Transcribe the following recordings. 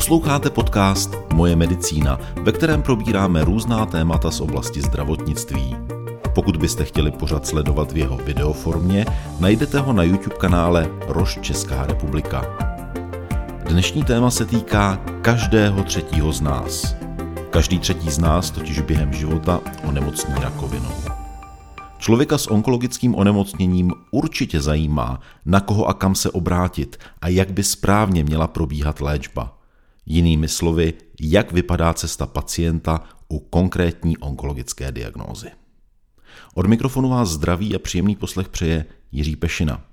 Posloucháte podcast Moje medicína, ve kterém probíráme různá témata z oblasti zdravotnictví. Pokud byste chtěli pořad sledovat v jeho videoformě, najdete ho na YouTube kanále Roš Česká republika. Dnešní téma se týká každého třetího z nás. Každý třetí z nás totiž během života onemocní rakovinou. Člověka s onkologickým onemocněním určitě zajímá, na koho a kam se obrátit a jak by správně měla probíhat léčba. Jinými slovy, jak vypadá cesta pacienta u konkrétní onkologické diagnózy. Od mikrofonu vás zdraví a příjemný poslech přeje Jiří Pešina.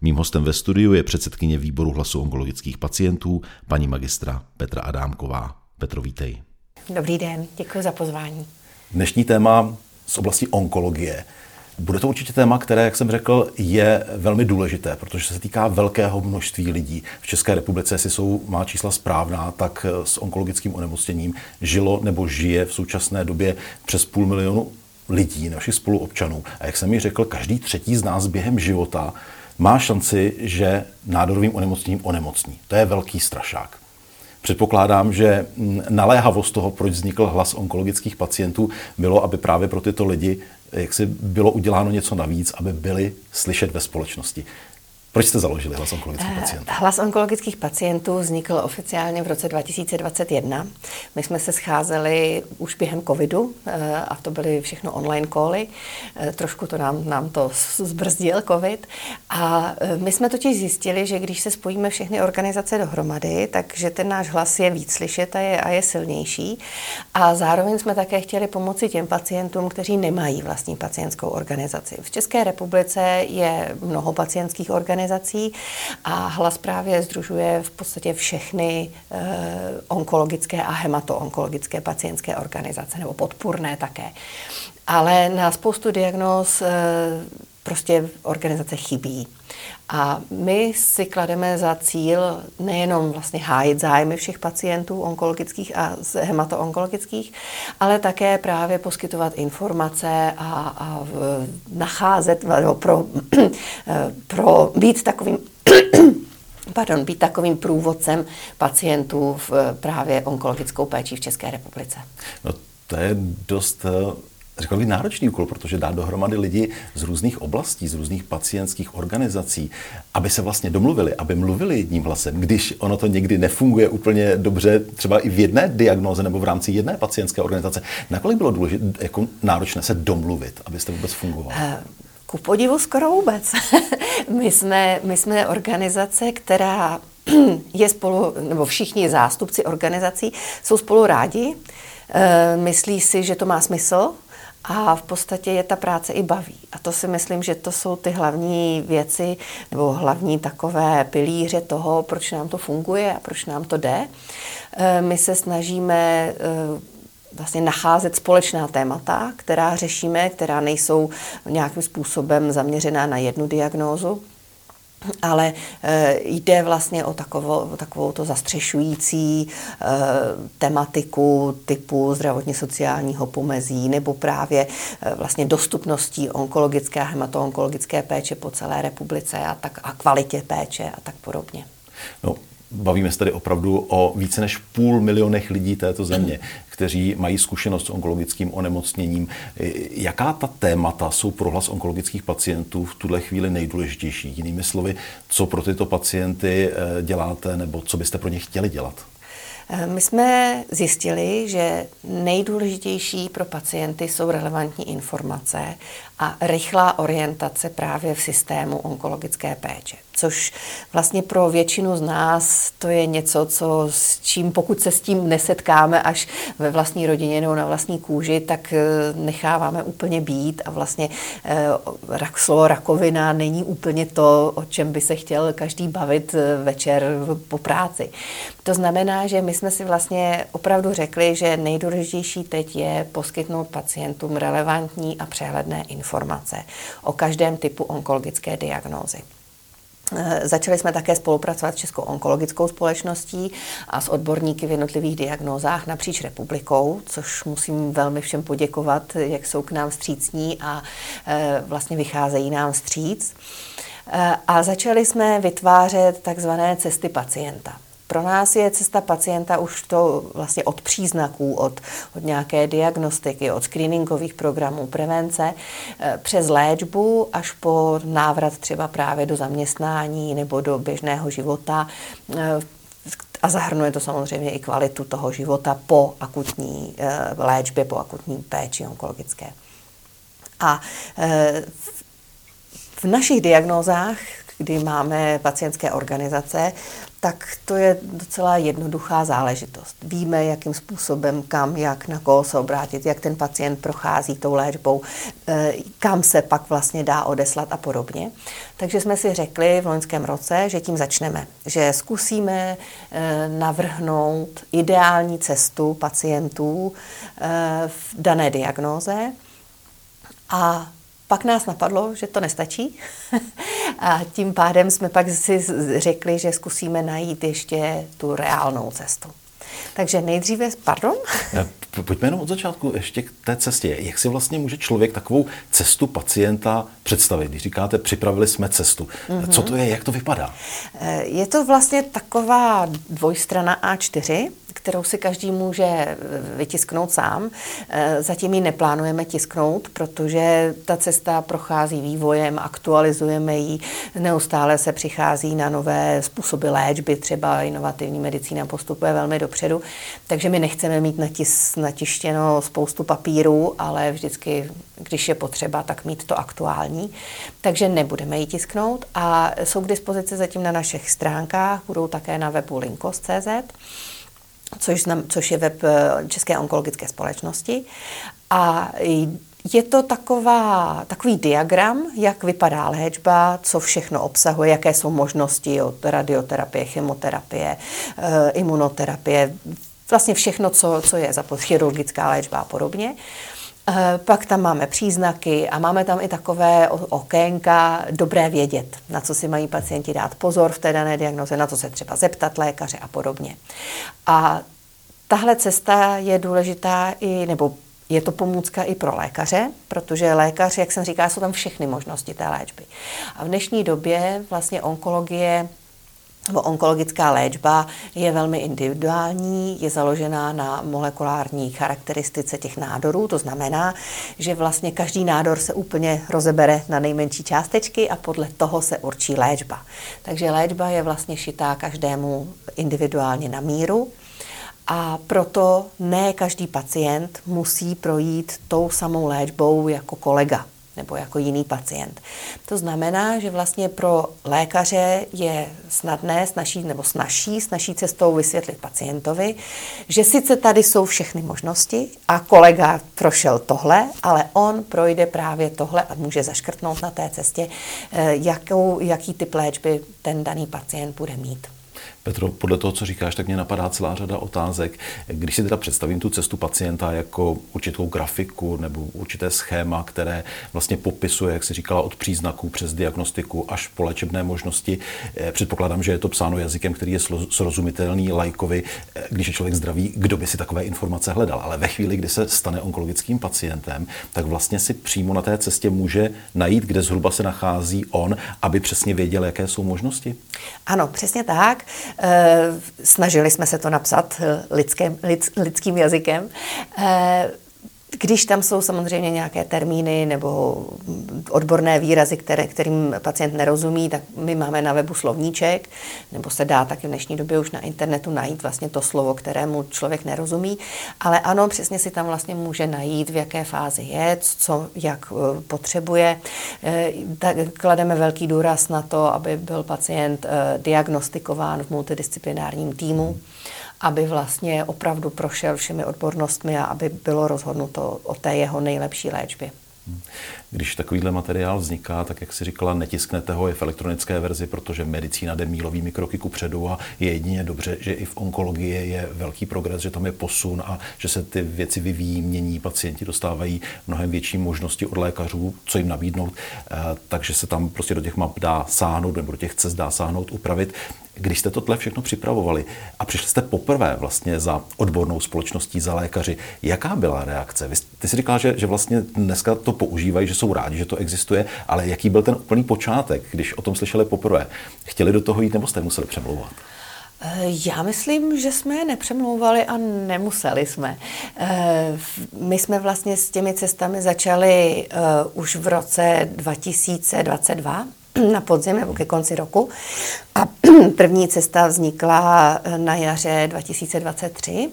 Mým hostem ve studiu je předsedkyně výboru hlasu onkologických pacientů, paní magistra Petra Adámková. Petro, vítej. Dobrý den, děkuji za pozvání. Dnešní téma z oblasti onkologie bude to určitě téma, které, jak jsem řekl, je velmi důležité, protože se týká velkého množství lidí. V České republice, jestli jsou má čísla správná, tak s onkologickým onemocněním žilo nebo žije v současné době přes půl milionu lidí, našich spoluobčanů. A jak jsem mi řekl, každý třetí z nás během života má šanci, že nádorovým onemocněním onemocní. To je velký strašák. Předpokládám, že naléhavost toho, proč vznikl hlas onkologických pacientů, bylo, aby právě pro tyto lidi jak si bylo uděláno něco navíc, aby byli slyšet ve společnosti. Proč jste založili Hlas onkologických eh, pacientů? Hlas onkologických pacientů vznikl oficiálně v roce 2021. My jsme se scházeli už během covidu eh, a to byly všechno online koly. Eh, trošku to nám, nám to zbrzdil covid. A my jsme totiž zjistili, že když se spojíme všechny organizace dohromady, takže ten náš hlas je víc slyšet a je, a je silnější. A zároveň jsme také chtěli pomoci těm pacientům, kteří nemají vlastní pacientskou organizaci. V České republice je mnoho pacientských organizací, organizací a hlas právě združuje v podstatě všechny e, onkologické a hematoonkologické pacientské organizace, nebo podpůrné také. Ale na spoustu diagnóz e, prostě organizace chybí. A my si klademe za cíl nejenom vlastně hájit zájmy všech pacientů onkologických a hematoonkologických, ale také právě poskytovat informace a, a nacházet, nebo pro, pro být takovým pardon, být takovým průvodcem pacientů v právě onkologickou péči v České republice. No, to je dost řekl bych, náročný úkol, protože dát dohromady lidi z různých oblastí, z různých pacientských organizací, aby se vlastně domluvili, aby mluvili jedním hlasem, když ono to někdy nefunguje úplně dobře, třeba i v jedné diagnoze nebo v rámci jedné pacientské organizace. Nakolik bylo důležité, jako náročné se domluvit, abyste vůbec fungovali? Uh. Ku podivu skoro vůbec. my, jsme, my jsme organizace, která je spolu, nebo všichni zástupci organizací jsou spolu rádi, eh, myslí si, že to má smysl, a v podstatě je ta práce i baví. A to si myslím, že to jsou ty hlavní věci nebo hlavní takové pilíře toho, proč nám to funguje a proč nám to jde. E, my se snažíme e, vlastně nacházet společná témata, která řešíme, která nejsou nějakým způsobem zaměřená na jednu diagnózu, ale e, jde vlastně o takovou, o takovou to zastřešující e, tematiku typu zdravotně sociálního pomezí nebo právě e, vlastně dostupností onkologické a hematoonkologické péče po celé republice a, tak, a kvalitě péče a tak podobně. No, Bavíme se tady opravdu o více než půl milionech lidí této země, kteří mají zkušenost s onkologickým onemocněním. Jaká ta témata jsou pro hlas onkologických pacientů v tuhle chvíli nejdůležitější? Jinými slovy, co pro tyto pacienty eh, děláte nebo co byste pro ně chtěli dělat? Eh, my jsme zjistili, že nejdůležitější pro pacienty jsou relevantní informace a rychlá orientace právě v systému onkologické péče což vlastně pro většinu z nás to je něco, co s čím, pokud se s tím nesetkáme až ve vlastní rodině nebo na vlastní kůži, tak eh, necháváme úplně být a vlastně eh, rak, slovo rakovina není úplně to, o čem by se chtěl každý bavit eh, večer po práci. To znamená, že my jsme si vlastně opravdu řekli, že nejdůležitější teď je poskytnout pacientům relevantní a přehledné informace o každém typu onkologické diagnózy. Eh, začali jsme také spolupracovat s Českou onkologickou společností a s odborníky v jednotlivých diagnózách napříč republikou, což musím velmi všem poděkovat, jak jsou k nám střícní a eh, vlastně vycházejí nám stříc. Eh, a začali jsme vytvářet takzvané cesty pacienta. Pro nás je cesta pacienta už to vlastně od příznaků, od, od nějaké diagnostiky, od screeningových programů, prevence, eh, přes léčbu až po návrat třeba právě do zaměstnání nebo do běžného života eh, a zahrnuje to samozřejmě i kvalitu toho života po akutní eh, léčbě, po akutní péči onkologické. A v našich diagnózách, kdy máme pacientské organizace, tak to je docela jednoduchá záležitost. Víme, jakým způsobem, kam, jak, na koho se obrátit, jak ten pacient prochází tou léčbou, eh, kam se pak vlastně dá odeslat a podobně. Takže jsme si řekli v loňském roce, že tím začneme, že zkusíme eh, navrhnout ideální cestu pacientů eh, v dané diagnóze a pak nás napadlo, že to nestačí a tím pádem jsme pak si řekli, že zkusíme najít ještě tu reálnou cestu. Takže nejdříve, pardon? Pojďme jenom od začátku ještě k té cestě. Jak si vlastně může člověk takovou cestu pacienta představit? Když říkáte, připravili jsme cestu. Mm-hmm. Co to je, jak to vypadá? Eh, je to vlastně taková dvojstrana A4, kterou si každý může vytisknout sám. Eh, zatím ji neplánujeme tisknout, protože ta cesta prochází vývojem, aktualizujeme ji, neustále se přichází na nové způsoby léčby, třeba inovativní medicína postupuje velmi dopředu, takže my nechceme mít natis, natištěno spoustu papírů, ale vždycky, když je potřeba, tak mít to aktuální. Takže nebudeme ji tisknout a jsou k dispozici zatím na našich stránkách, budou také na webu linkos.cz což, znam, což je web eh, České onkologické společnosti. A je to taková, takový diagram, jak vypadá léčba, co všechno obsahuje, jaké jsou možnosti od radioterapie, chemoterapie, eh, imunoterapie, vlastně všechno, co, co je za chirurgická léčba a podobně. Eh, pak tam máme příznaky a máme tam i takové okénka dobré vědět, na co si mají pacienti dát pozor v té dané diagnoze, na co se třeba zeptat lékaře a podobně. A tahle cesta je důležitá i, nebo je to pomůcka i pro lékaře, protože lékař, jak jsem říkala, jsou tam všechny možnosti té léčby. A v dnešní době vlastně onkologie onkologická léčba je velmi individuální, je založená na molekulární charakteristice těch nádorů, to znamená, že vlastně každý nádor se úplně rozebere na nejmenší částečky a podle toho se určí léčba. Takže léčba je vlastně šitá každému individuálně na míru. A proto ne každý pacient musí projít tou samou léčbou jako kolega nebo jako jiný pacient. To znamená, že vlastně pro lékaře je snadné, snaží nebo snaží, snaží cestou vysvětlit pacientovi, že sice tady jsou všechny možnosti a kolega prošel tohle, ale on projde právě tohle a může zaškrtnout na té cestě, eh, jakou, jaký typ léčby ten daný pacient bude mít. Petro, podle toho, co říkáš, tak mě napadá celá řada otázek. Když si teda představím tu cestu pacienta jako určitou grafiku nebo určité schéma, které vlastně popisuje, jak se říkala, od příznaků přes diagnostiku až po léčebné možnosti, eh, předpokládám, že je to psáno jazykem, který je srozumitelný lajkovi, eh, když je člověk zdravý, kdo by si takové informace hledal. Ale ve chvíli, kdy se stane onkologickým pacientem, tak vlastně si přímo na té cestě může najít, kde zhruba se nachází on, aby přesně věděl, jaké jsou možnosti. Ano, přesně tak. Eh, snažili jsme se to napsat eh, lidským, lidským jazykem. Když tam jsou samozřejmě nějaké termíny nebo odborné výrazy, které, kterým pacient nerozumí, tak my máme na webu slovníček, nebo se dá taky v dnešní době už na internetu najít vlastně to slovo, kterému člověk nerozumí. Ale ano, přesně si tam vlastně může najít, v jaké fázi je, co, jak eh, potřebuje. Eh, tak klademe velký důraz na to, aby byl pacient eh, diagnostikován v multidisciplinárním týmu aby vlastně opravdu prošel všemi odbornostmi a aby bylo rozhodnuto o té jeho nejlepší léčbě. Když takovýhle materiál vzniká, tak jak si říkala, netisknete ho, je v elektronické verzi, protože medicína jde mílovými kroky ku předu a je jedině dobře, že i v onkologii je velký progres, že tam je posun a že se ty věci vyvíjí, mění, pacienti dostávají mnohem větší možnosti od lékařů, co jim nabídnout, eh, takže se tam prostě do těch map dá sáhnout nebo do těch cest dá sáhnout, upravit. Když jste tohle všechno připravovali a přišli jste poprvé vlastně za odbornou společností, za lékaři, jaká byla reakce? Vy, ty jsi říkala, že, že vlastně dneska to používají, že jsou rádi, že to existuje, ale jaký byl ten úplný počátek, když o tom slyšeli poprvé? Chtěli do toho jít nebo jste museli přemlouvat? Já myslím, že jsme je nepřemlouvali a nemuseli jsme. My jsme vlastně s těmi cestami začali už v roce 2022 na podzim nebo ke konci roku. A první cesta vznikla na jaře 2023.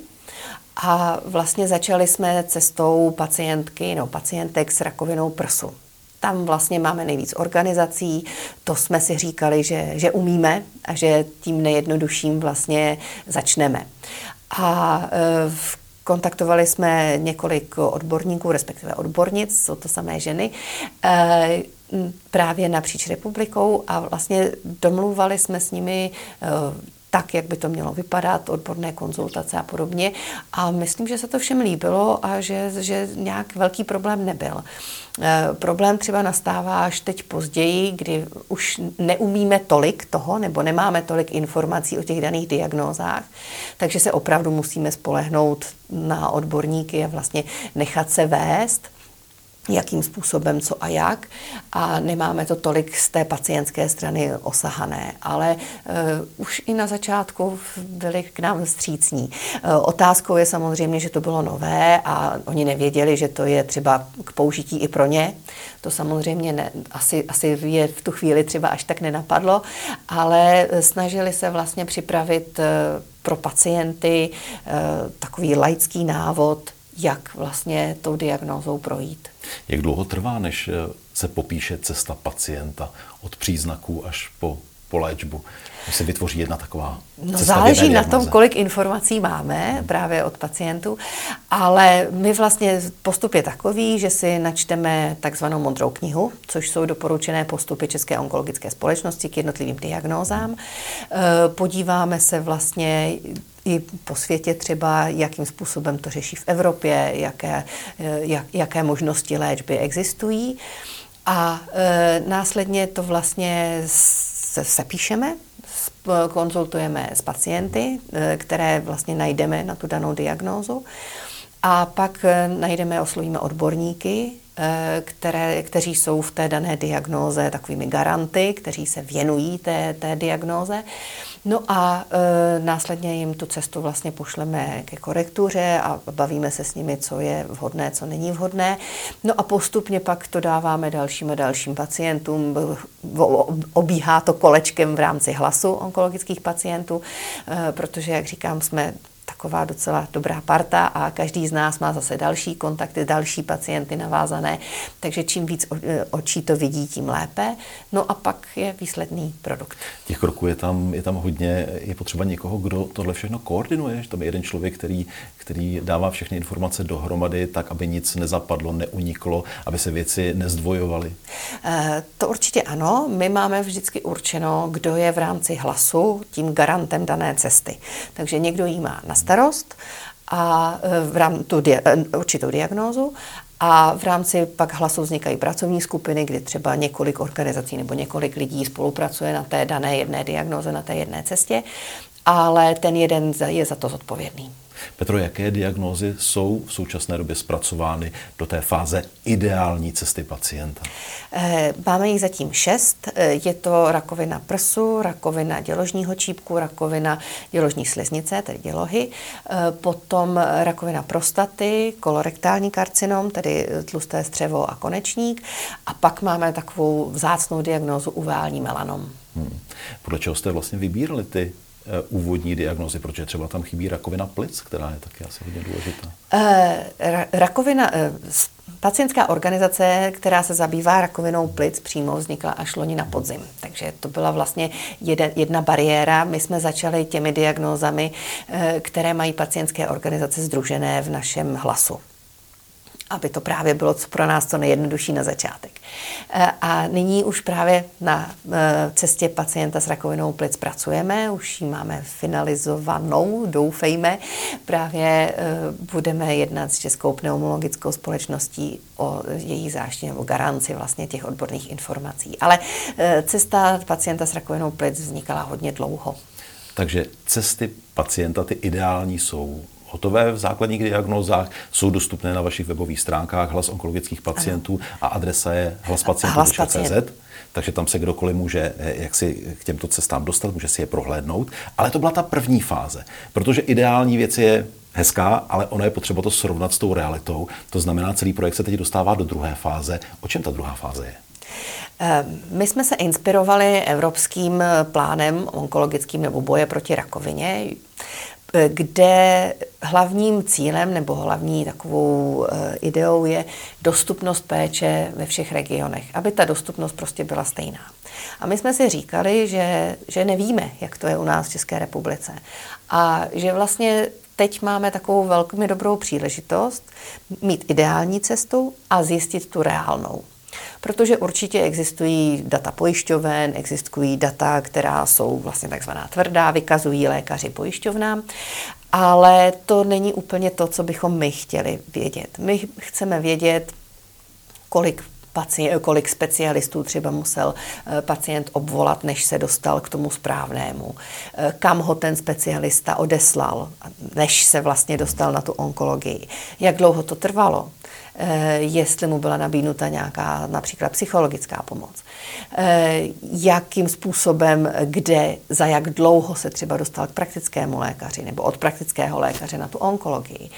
A vlastně začali jsme cestou pacientky, no pacientek s rakovinou prsu. Tam vlastně máme nejvíc organizací, to jsme si říkali, že, že umíme a že tím nejjednodušším vlastně začneme. A e, kontaktovali jsme několik odborníků, respektive odbornic, jsou to samé ženy, e, právě napříč republikou a vlastně domluvali jsme s nimi e, tak, jak by to mělo vypadat, odborné konzultace a podobně. A myslím, že se to všem líbilo a že, že nějak velký problém nebyl. E, problém třeba nastává až teď později, kdy už neumíme tolik toho, nebo nemáme tolik informací o těch daných diagnózách, takže se opravdu musíme spolehnout na odborníky a vlastně nechat se vést jakým způsobem, co a jak. A nemáme to tolik z té pacientské strany osahané, ale uh, už i na začátku byli k nám vstřícní. Uh, otázkou je samozřejmě, že to bylo nové a oni nevěděli, že to je třeba k použití i pro ně. To samozřejmě ne, asi, asi je v tu chvíli třeba až tak nenapadlo, ale snažili se vlastně připravit uh, pro pacienty takový laický návod, jak vlastně tou diagnózou projít. Jak dlouho trvá, než eh, se popíše cesta pacienta od příznaků až po, po léčbu? Se vytvoří jedna taková No záleží na tom, kolik informací máme hmm. právě od pacientů, ale my vlastně postup je takový, že si načteme takzvanou modrou knihu, což jsou doporučené postupy České onkologické společnosti k jednotlivým diagnózám. Eh, podíváme se vlastně i po světě třeba, jakým způsobem to řeší v Evropě, jaké, eh, jak, jaké možnosti léčby existují. A e, následně to vlastně se, sepíšeme, konzultujeme s pacienty, e, které vlastně najdeme na tu danou diagnózu. A pak najdeme, oslovíme odborníky, které, kteří jsou v té dané diagnóze takovými garanty, kteří se věnují té, té diagnóze. No a e, následně jim tu cestu vlastně pošleme ke korektuře a bavíme se s nimi, co je vhodné, co není vhodné. No a postupně pak to dáváme dalším a dalším pacientům. Obíhá to kolečkem v rámci hlasu onkologických pacientů, e, protože, jak říkám, jsme taková docela dobrá parta a každý z nás má zase další kontakty, další pacienty navázané, takže čím víc e, očí to vidí, tím lépe. No a pak je výsledný produkt. Těch kroků je tam, je tam hodně, je potřeba někoho, kdo tohle všechno koordinuje, že tam je jeden člověk, který, který dává všechny informace dohromady tak, aby nic nezapadlo, neuniklo, aby se věci nezdvojovaly. E, to určitě ano. My máme vždycky určeno, kdo je v rámci hlasu tím garantem dané cesty. Takže někdo jí má na starost a e, v rámci tu dia, e, určitou diagnózu a v rámci pak hlasu vznikají pracovní skupiny, kdy třeba několik organizací nebo několik lidí spolupracuje na té dané jedné diagnóze, na té jedné cestě, ale ten jeden je za to zodpovědný. Petro, jaké diagnózy jsou v současné době zpracovány do té fáze ideální cesty pacienta? Eh, máme jich zatím šest. Eh, je to rakovina prsu, rakovina děložního čípku, rakovina děložní sliznice, tedy dělohy, eh, potom rakovina prostaty, kolorektální karcinom, tedy tlusté střevo a konečník a pak máme takovou vzácnou diagnózu uvální melanom. Hmm. Podle čeho jste vlastně vybírali ty úvodní diagnozy, protože třeba tam chybí rakovina plic, která je taky asi hodně důležitá. Uh, rakovina, uh, pacientská organizace, která se zabývá rakovinou plic, přímo vznikla až loni na podzim. Takže to byla vlastně jedna bariéra. My jsme začali těmi diagnózami, které mají pacientské organizace združené v našem hlasu aby to právě bylo pro nás co nejjednodušší na začátek. E, a nyní už právě na e, cestě pacienta s rakovinou plic pracujeme, už ji máme finalizovanou, doufejme. Právě e, budeme jednat s Českou pneumologickou společností o její záštitě nebo garanci vlastně těch odborných informací. Ale cesta pacienta s rakovinou plic vznikala hodně dlouho. Takže cesty pacienta, ty ideální jsou hotové v základních diagnózách, jsou dostupné na vašich webových stránkách hlas onkologických pacientů ano. a adresa je hlaspacientů.cz. Takže tam se kdokoliv může eh, jak si k těmto cestám dostat, může si je prohlédnout. Ale to byla ta první fáze, protože ideální věc je hezká, ale ono je potřeba to srovnat s tou realitou. To znamená, celý projekt se teď dostává do druhé fáze. O čem ta druhá fáze je? Eh, my jsme se inspirovali evropským plánem onkologickým nebo boje proti rakovině, kde hlavním cílem nebo hlavní takovou eh, ideou je dostupnost péče ve všech regionech, aby ta dostupnost prostě byla stejná. A my jsme si říkali, že, že nevíme, jak to je u nás v České republice. A že vlastně teď máme takovou velmi dobrou příležitost mít ideální cestu a zjistit tu reálnou. Protože určitě existují data pojišťoven, existují data, která jsou vlastně takzvaná tvrdá, vykazují lékaři pojišťovnám, ale to není úplně to, co bychom my chtěli vědět. My chceme vědět, kolik kolik specialistů třeba musel eh, pacient obvolat, než se dostal k tomu správnému, eh, kam ho ten specialista odeslal, než se vlastně dostal na tu onkologii, jak dlouho to trvalo, jestli mu byla nabídnuta nějaká například psychologická pomoc. Eh, jakým způsobem, kde, za jak dlouho se třeba dostal k praktickému lékaři nebo od praktického lékaře na tu onkologii.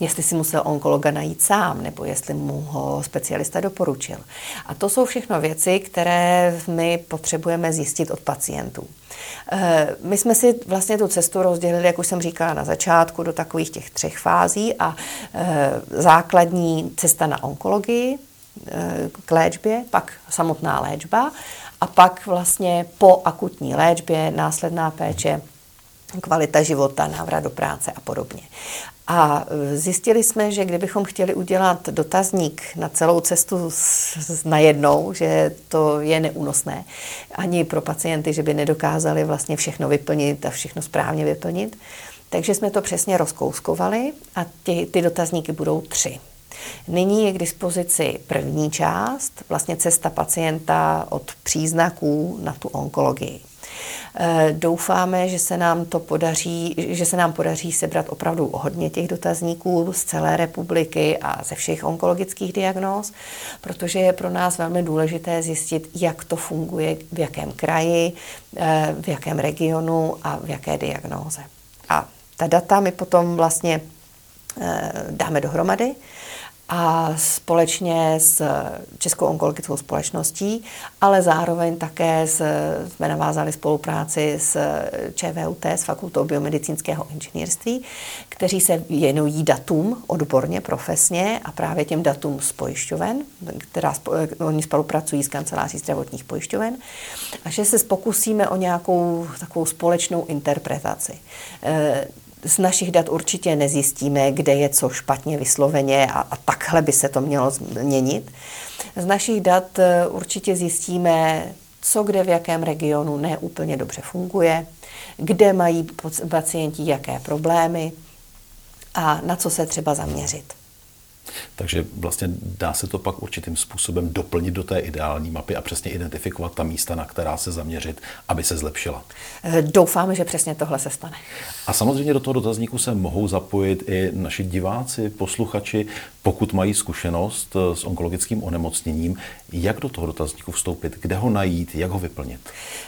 Jestli si musel onkologa najít sám nebo jestli mu ho specialista doporučil. A to jsou všechno věci, které my potřebujeme zjistit od pacientů. Eh, my jsme si vlastně tu cestu rozdělili, jak už jsem říkala na začátku, do takových těch třech fází a eh, základní na onkologii eh, k léčbě, pak samotná léčba a pak vlastně po akutní léčbě následná péče kvalita života, návrat do práce a podobně. A zjistili jsme, že kdybychom chtěli udělat dotazník na celou cestu najednou, že to je neúnosné ani pro pacienty, že by nedokázali vlastně všechno vyplnit a všechno správně vyplnit. Takže jsme to přesně rozkouskovali a ty, ty dotazníky budou tři. Nyní je k dispozici první část, vlastně cesta pacienta od příznaků na tu onkologii. Eh, doufáme, že se nám to podaří, že se nám podaří sebrat opravdu hodně těch dotazníků z celé republiky a ze všech onkologických diagnóz, protože je pro nás velmi důležité zjistit, jak to funguje, v jakém kraji, eh, v jakém regionu a v jaké diagnóze. A ta data my potom vlastně eh, dáme dohromady a společně s Českou onkologickou společností, ale zároveň také s, jsme navázali spolupráci s ČVUT, s Fakultou biomedicínského inženýrství, kteří se věnují datům odborně, profesně a právě těm datům z pojišťoven, která oni spolupracují s kanceláří zdravotních pojišťoven, a že se pokusíme o nějakou takovou společnou interpretaci z našich dat určitě nezjistíme, kde je co špatně vysloveně a, a takhle by se to mělo změnit. Z našich dat eh, určitě zjistíme, co kde v jakém regionu neúplně dobře funguje, kde mají pacienti jaké problémy a na co se třeba zaměřit. Takže vlastně dá se to pak určitým způsobem doplnit do té ideální mapy a přesně identifikovat ta místa, na která se zaměřit, aby se zlepšila. Eh, doufáme, že přesně tohle se stane. A samozřejmě do toho dotazníku se mohou zapojit i naši diváci, posluchači, pokud mají zkušenost eh, s onkologickým onemocněním, jak do toho dotazníku vstoupit, kde ho najít, jak ho vyplnit?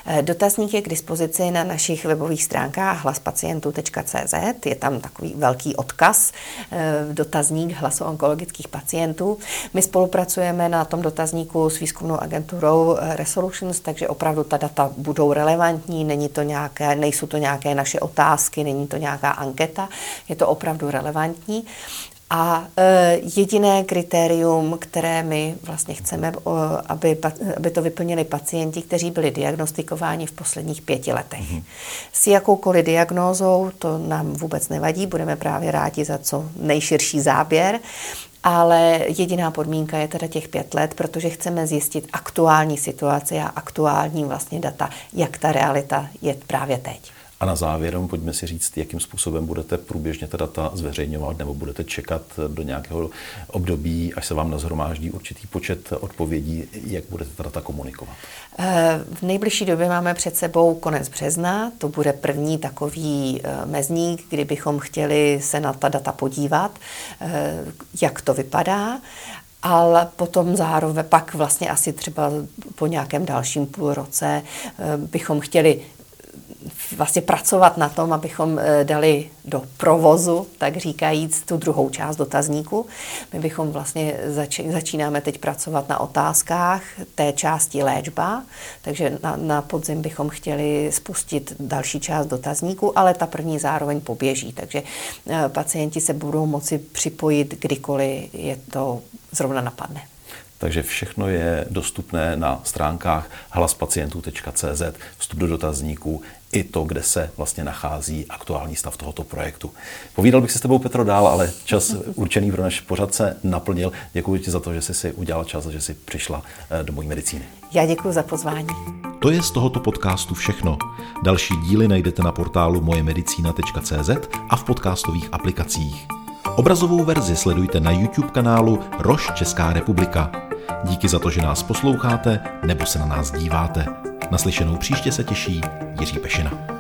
Eh, dotazník je k dispozici na našich webových stránkách hlaspacientů.cz. Je tam takový velký odkaz, dotazník hlasu onkologických pacientů. My spolupracujeme na tom dotazníku s výzkumnou agenturou eh, Resolutions, takže opravdu ta data budou relevantní, není to nějaké, nejsou to nějaké naše otázky, není to nějaká anketa, je to opravdu relevantní. A e, jediné kritérium, které my vlastně chceme, aby, aby to vyplnili pacienti, kteří byli diagnostikováni v posledních pěti letech. Mm-hmm. S jakoukoliv diagnózou to nám vůbec nevadí, budeme právě rádi za co nejširší záběr, ale jediná podmínka je teda těch pět let, protože chceme zjistit aktuální situaci a aktuální vlastně data, jak ta realita je právě teď. A na závěr pojďme si říct, jakým způsobem budete průběžně ta data zveřejňovat nebo budete čekat do nějakého období, až se vám nazhromáždí určitý počet odpovědí, jak budete ta data komunikovat? Eh, v nejbližší době máme před sebou konec března, to bude první takový eh, mezník, kdybychom chtěli se na ta data podívat, eh, jak to vypadá ale potom zároveň pak vlastně asi třeba po nějakém dalším půl roce bychom chtěli vlastně pracovat na tom, abychom eh, dali do provozu, tak říkajíc, tu druhou část dotazníku. My bychom vlastně zač- začínáme teď pracovat na otázkách té části léčba, takže na, na podzim bychom chtěli spustit další část dotazníku, ale ta první zároveň poběží, takže eh, pacienti se budou moci připojit kdykoliv je to zrovna napadne. Takže všechno je dostupné na stránkách hlaspacientů.cz, vstup do dotazníků, i to, kde se vlastně nachází aktuální stav tohoto projektu. Povídal bych se s tebou, Petro, dál, ale čas určený pro náš pořad se naplnil. Děkuji ti za to, že jsi si udělal čas a že jsi přišla eh, do mojí medicíny. Já děkuji za pozvání. To je z tohoto podcastu všechno. Další díly najdete na portálu mojemedicina.cz a v podcastových aplikacích. Obrazovou verzi sledujte na YouTube kanálu Roš Česká republika. Díky za to, že nás posloucháte nebo se na nás díváte. Naslyšenou příště se těší Jiří Pešina.